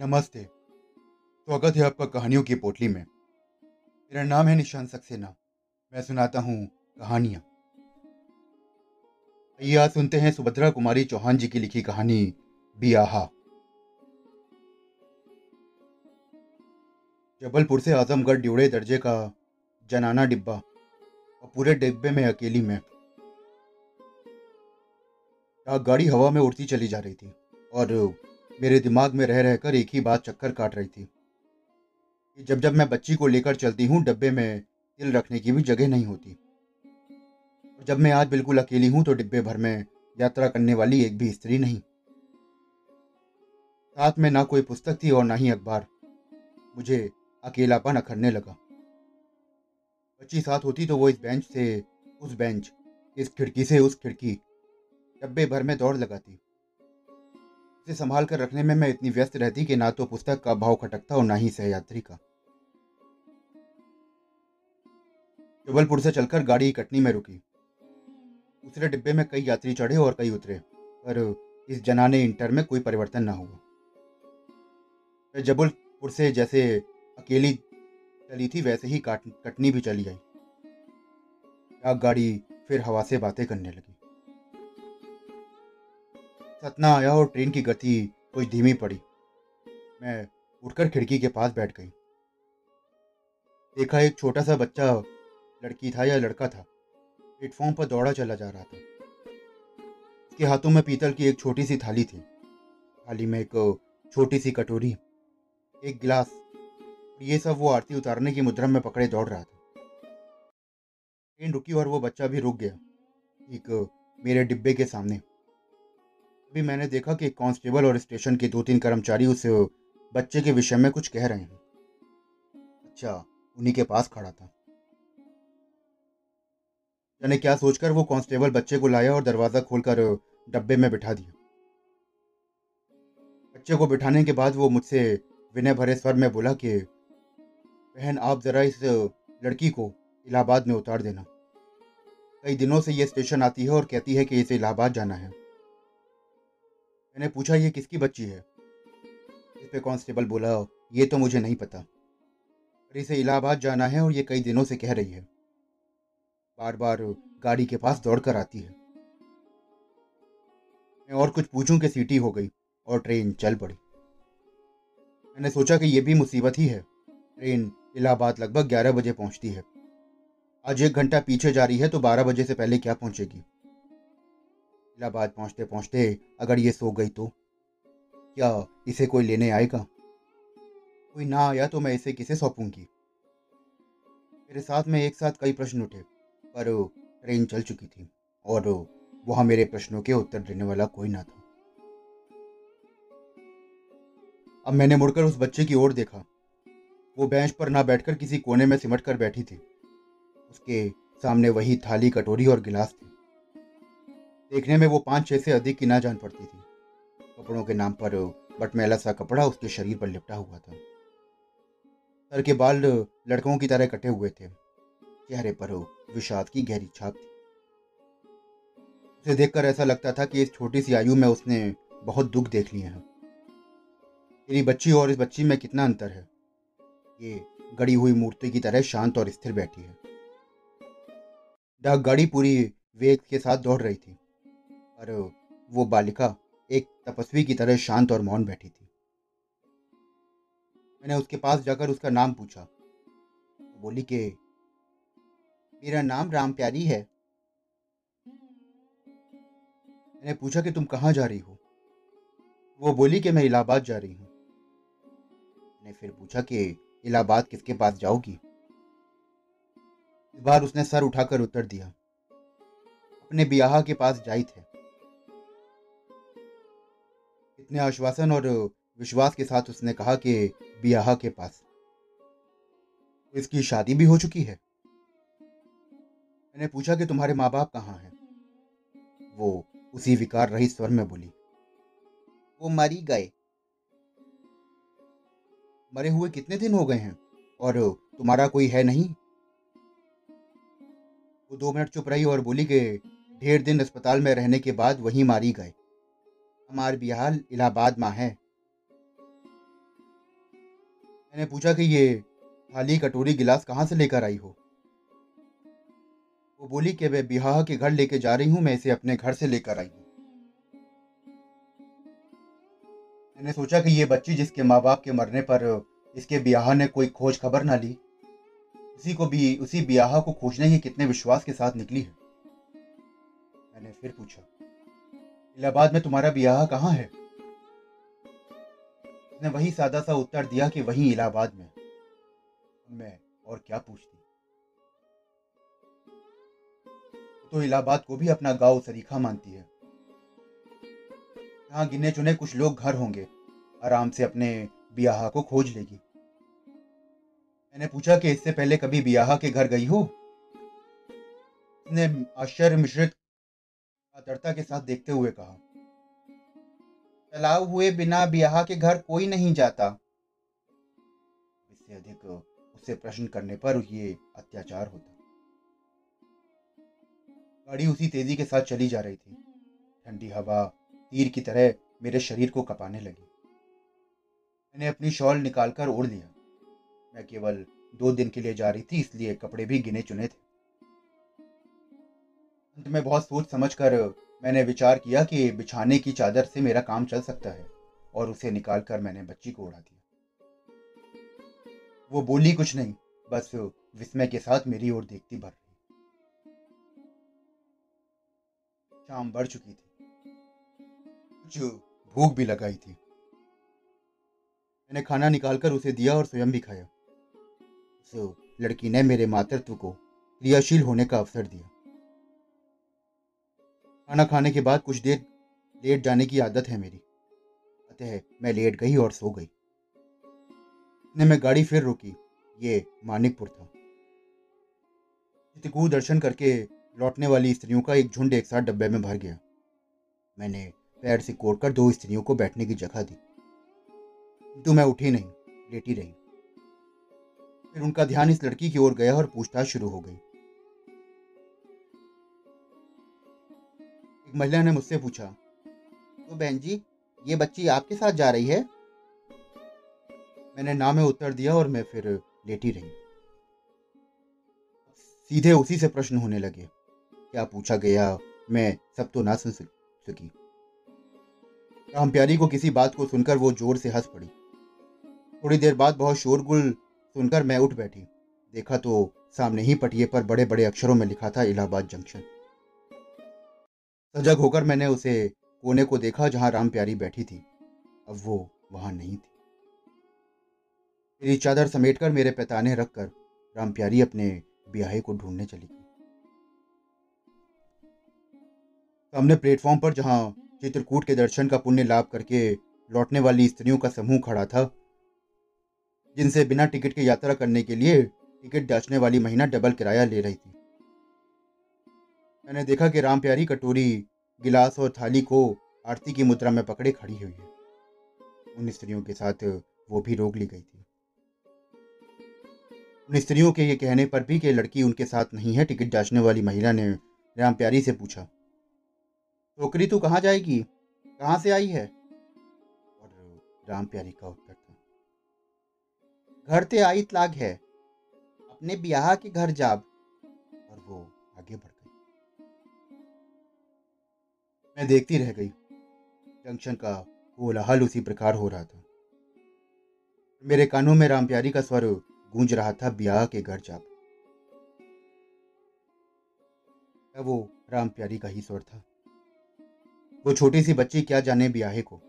नमस्ते। स्वागत है आपका कहानियों की पोटली में। मेरा नाम है निशान सक्सेना। मैं सुनाता हूँ कहानियाँ। आइए आज सुनते हैं सुभद्रा कुमारी चौहान जी की लिखी कहानी, बियाहा। जबलपुर से आजमगढ़ ड्यूड़े दर्जे का जनाना डिब्बा और पूरे डिब्बे में अकेली मैं। गाड़ी हवा में उड़ती चली जा रही थी और मेरे दिमाग में रह रहकर एक ही बात चक्कर काट रही थी, कि जब जब मैं बच्ची को लेकर चलती हूँ, डब्बे में तिल रखने की भी जगह नहीं होती। और जब मैं आज बिल्कुल अकेली हूँ तो डिब्बे भर में यात्रा करने वाली एक भी स्त्री नहीं। साथ में ना कोई पुस्तक थी और ना ही अखबार। मुझे अकेलापन अखरने लगा। बच्ची साथ होती तो वो इस बेंच से, उस बेंच, इस खिड़की से उस खिड़की, डब्बे भर में दौड़ लगाती। इसे संभाल कर रखने में मैं इतनी व्यस्त रहती कि ना तो पुस्तक का भाव खटकता और ना ही सहयात्री का। जबलपुर से चलकर गाड़ी कटनी में रुकी। दूसरे डिब्बे में कई यात्री चढ़े और कई उतरे, पर इस जनाने इंटर में कोई परिवर्तन ना हुआ। मैं जबलपुर से जैसे अकेली चली थी, वैसे ही कटनी भी चली आई। गाड़ी फिर हवा से बातें करने लगी। सतना आया और ट्रेन की गति कुछ धीमी पड़ी। मैं उठकर खिड़की के पास बैठ गई। देखा एक छोटा सा बच्चा लड़की था या लड़का था प्लेटफॉर्म पर दौड़ा चला जा रहा था। उसके हाथों में पीतल की एक छोटी सी थाली थी। थाली में एक छोटी सी कटोरी, एक गिलास ये सब वो आरती उतारने की मुद्रा में पकड़े दौड़ रहा था। ट्रेन रुकी और वो बच्चा भी रुक गया, एक मेरे डिब्बे के सामने। अभी मैंने देखा कि कांस्टेबल और स्टेशन के दो तीन कर्मचारी उस, बच्चे के विषय में कुछ कह रहे हैं। अच्छा उन्हीं के पास खड़ा था। मैंने क्या सोचकर वो कांस्टेबल बच्चे को लाया और दरवाज़ा खोलकर डब्बे में बिठा दिया। बच्चे को बिठाने के बाद वो मुझसे विनय भरे स्वर में बोला कि, बहन, आप ज़रा इस लड़की को इलाहाबाद में उतार देना। कई दिनों से ये स्टेशन आती है और कहती है कि इसे इलाहाबाद जाना है। मैंने पूछा, ये किसकी बच्ची है? इस पे कांस्टेबल बोला, ये तो मुझे नहीं पता। पर इसे इलाहाबाद जाना है और ये कई दिनों से कह रही है। बार बार गाड़ी के पास दौड़ कर आती है। मैं और कुछ पूछूँ कि सीटी हो गई और ट्रेन चल पड़ी। मैंने सोचा कि यह भी मुसीबत ही है। ट्रेन इलाहाबाद लगभग ग्यारह बजे पहुँचती है। आज एक घंटा पीछे जा रही है तो बारह बजे से पहले क्या पहुंचेगी? इलाहाबाद पहुँचते पहुँचते अगर ये सो गई तो? क्या इसे कोई लेने आएगा? कोई ना आया तो मैं इसे किसे सौंपूँगी? मेरे साथ में एक साथ कई प्रश्न उठे, पर ट्रेन चल चुकी थी और वहाँ मेरे प्रश्नों के उत्तर देने वाला कोई ना था। अब मैंने मुड़कर उस बच्चे की ओर देखा। वो बेंच पर ना बैठकर किसी कोने में सिमट कर बैठी थी। उसके सामने वही थाली कटोरी और गिलास थी। देखने में वो पाँच छः से अधिक की ना जान पड़ती थी। कपड़ों के नाम पर बटमैला सा कपड़ा उसके शरीर पर लिपटा हुआ था। सर के बाल लड़कों की तरह कटे हुए थे। चेहरे पर विषाद की गहरी छाप थी। उसे देखकर ऐसा लगता था कि इस छोटी सी आयु में उसने बहुत दुख देख लिए हैं। मेरी बच्ची और इस बच्ची में कितना अंतर है। ये गड़ी हुई मूर्ति की तरह शांत और स्थिर बैठी है। डाक गाड़ी पूरी वेग के साथ दौड़ रही थी। पर वो बालिका एक तपस्वी की तरह शांत और मौन बैठी थी। मैंने उसके पास जाकर उसका नाम पूछा। तो बोली कि, मेरा नाम राम प्यारी है। मैंने पूछा कि, तुम कहाँ जा रही हो? वो बोली कि, मैं इलाहाबाद जा रही हूँ। मैंने फिर पूछा कि, इलाहाबाद किसके पास जाओगी? इस बार उसने सर उठाकर उत्तर दिया। अपने बियाह के पास जाई थे। इतने आश्वासन और विश्वास के साथ उसने कहा कि बियाह के पास इसकी शादी भी हो चुकी है। मैंने पूछा कि तुम्हारे माँ बाप कहाँ हैं? वो उसी विकार रहित स्वर में बोली, वो मरी गए। मरे हुए कितने दिन हो गए हैं और तुम्हारा कोई है नहीं? वो दो मिनट चुप रही और बोली कि, ढेर दिन अस्पताल में रहने के बाद वहीं मारी गए। हमार बिहार इलाहाबाद में है। मैंने पूछा कि ये थाली कटोरी गिलास कहाँ से लेकर आई हो? वो बोली कि मैं बिहाह के घर लेके जा रही हूँ, मैं इसे अपने घर से लेकर आई हूँ। मैंने सोचा कि ये बच्ची जिसके माँ बाप के मरने पर इसके ब्याह ने कोई खोज खबर ना ली, उसी को भी, उसी ब्याह को खोजने की कितने विश्वास के साथ निकली है। मैंने फिर पूछा इलाहाबाद में तुम्हारा ब्याह कहाँ है? उसने वही सादा सा उत्तर दिया कि वहीं इलाहाबाद में। मैं और क्या पूछती? तो इलाहाबाद को भी अपना गाँव सरीखा मानती है। यहाँ गिने चुने कुछ लोग घर होंगे। आराम से अपने बियाह को खोज लेगी। मैंने पूछा कि इससे पहले कभी बियाह के घर गई हो? आश्चर्य मिश्रित आदरता के साथ देखते हुए कहा तलाव हुए बिना ब्याह के घर कोई नहीं जाता। इससे अधिक उससे प्रश्न करने पर ये अत्याचार होता। गाड़ी उसी तेज़ी के साथ चली जा रही थी। ठंडी हवा तीर की तरह मेरे शरीर को कपाने लगी। मैंने अपनी शॉल निकालकर ओढ़ लिया। मैं केवल दो दिन के लिए जा रही थी, इसलिए कपड़े भी गिने चुने थे। अंत में बहुत सोच समझ कर मैंने विचार किया कि बिछाने की चादर से मेरा काम चल सकता है और उसे निकालकर मैंने बच्ची को उड़ा दिया। वो बोली कुछ नहीं, बस विस्मय के साथ मेरी ओर देखती भर रही। शाम बढ़ चुकी थी। कुछ भूख भी लगाई थी। मैंने खाना निकालकर उसे दिया और स्वयं भी खाया। उस लड़की ने मेरे मातृत्व को क्रियाशील होने का अवसर दिया। खाना खाने के बाद कुछ देर लेट जाने की आदत है मेरी। अतः मैं लेट गई और सो गई। ने मैं गाड़ी फिर रोकी, ये मानिकपुर था। चित्रकूट दर्शन करके लौटने वाली स्त्रियों का एक झुंड एक साथ डब्बे में भर गया। मैंने पैर से कोड़कर दो स्त्रियों को बैठने की जगह दी। किंतु मैं उठी नहीं, लेटी रही। फिर उनका ध्यान इस लड़की की ओर गया और पूछताछ शुरू हो गई। एक महिला ने मुझसे पूछा तो बहन जी, ये बच्ची आपके साथ जा रही है? मैंने ना में उत्तर दिया और मैं फिर लेटी रही। सीधे उसी से प्रश्न होने लगे, क्या पूछा गया? मैं सब तो ना सुन सकी राम प्यारी को किसी बात को सुनकर वो ज़ोर से हंस पड़ी। थोड़ी देर बाद बहुत शोरगुल सुनकर मैं उठ बैठी। देखा तो सामने ही पटिए पर बड़े बड़े अक्षरों में लिखा था, इलाहाबाद जंक्शन। सजग होकर मैंने उसे कोने को देखा जहाँ राम प्यारी बैठी थी। अब वो वहाँ नहीं थी। मेरी चादर समेटकर मेरे पैताने रखकर राम प्यारी अपने ब्याहे को ढूँढने चली गई। सामने प्लेटफॉर्म पर जहाँ चित्रकूट के दर्शन का पुण्य लाभ करके लौटने वाली स्त्रियों का समूह खड़ा था, जिनसे बिना टिकट के यात्रा करने के लिए टिकट जांचने वाली महिला डबल किराया ले रही थी। मैंने देखा कि राम प्यारी कटोरी, गिलास और थाली को आरती की मुद्रा में पकड़े खड़ी हुई है। उन स्त्रियों के साथ वो भी रोक ली गई थी। उन स्त्रियों के ये कहने पर भी कि लड़की उनके साथ नहीं है, टिकट जांचने वाली महिला ने राम प्यारी से पूछा छोकरी तू कहाँ जाएगी? कहाँ से आई है? और राम प्यारी का उत्तर था, घर ते आई तलाक है, अपने ब्याह के घर जाब। और वो आगे बढ़ मैं देखती रह गई। जंक्शन का कोलाहल उसी प्रकार हो रहा था। मेरे कानों में राम प्यारी का स्वर गूंज रहा था ब्याह के घर जाब वो राम प्यारी का ही स्वर था। वो छोटी सी बच्ची क्या जाने ब्याहे को?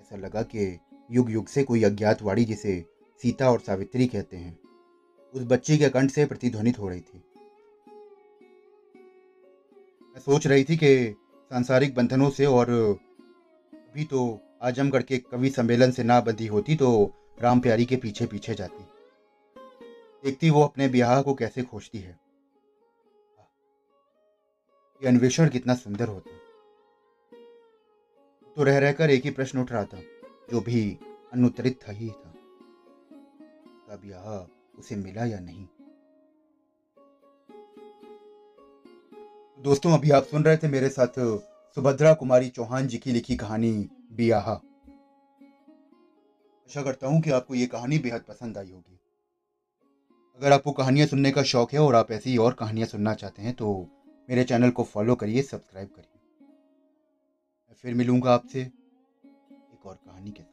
ऐसा लगा कि युग युग से कोई अज्ञात वाड़ी जिसे सीता और सावित्री कहते हैं, उस बच्ची के कंठ से प्रतिध्वनित हो रही थी। मैं सोच रही थी कि सांसारिक बंधनों से और भी तो आजमगढ़ के कवि सम्मेलन से ना बंधी होती तो राम प्यारी के पीछे पीछे जाती। देखती वो अपने ब्याह को कैसे खोजती है। ये अन्वेषण कितना सुंदर होता। तो रह रहकर एक ही प्रश्न उठ रहा था, जो भी अनुत्तरित था ही था। का ब्याह उसे मिला या नहीं? दोस्तों, अभी आप सुन रहे थे मेरे साथ सुभद्रा कुमारी चौहान जी की लिखी कहानी बियाह। आशा करता हूँ कि आपको ये कहानी बेहद पसंद आई होगी। अगर आपको कहानियाँ सुनने का शौक है और आप ऐसी और कहानियाँ सुनना चाहते हैं तो मेरे चैनल को फॉलो करिए, सब्सक्राइब करिए। फिर मिलूँगा आपसे एक और कहानी के साथ।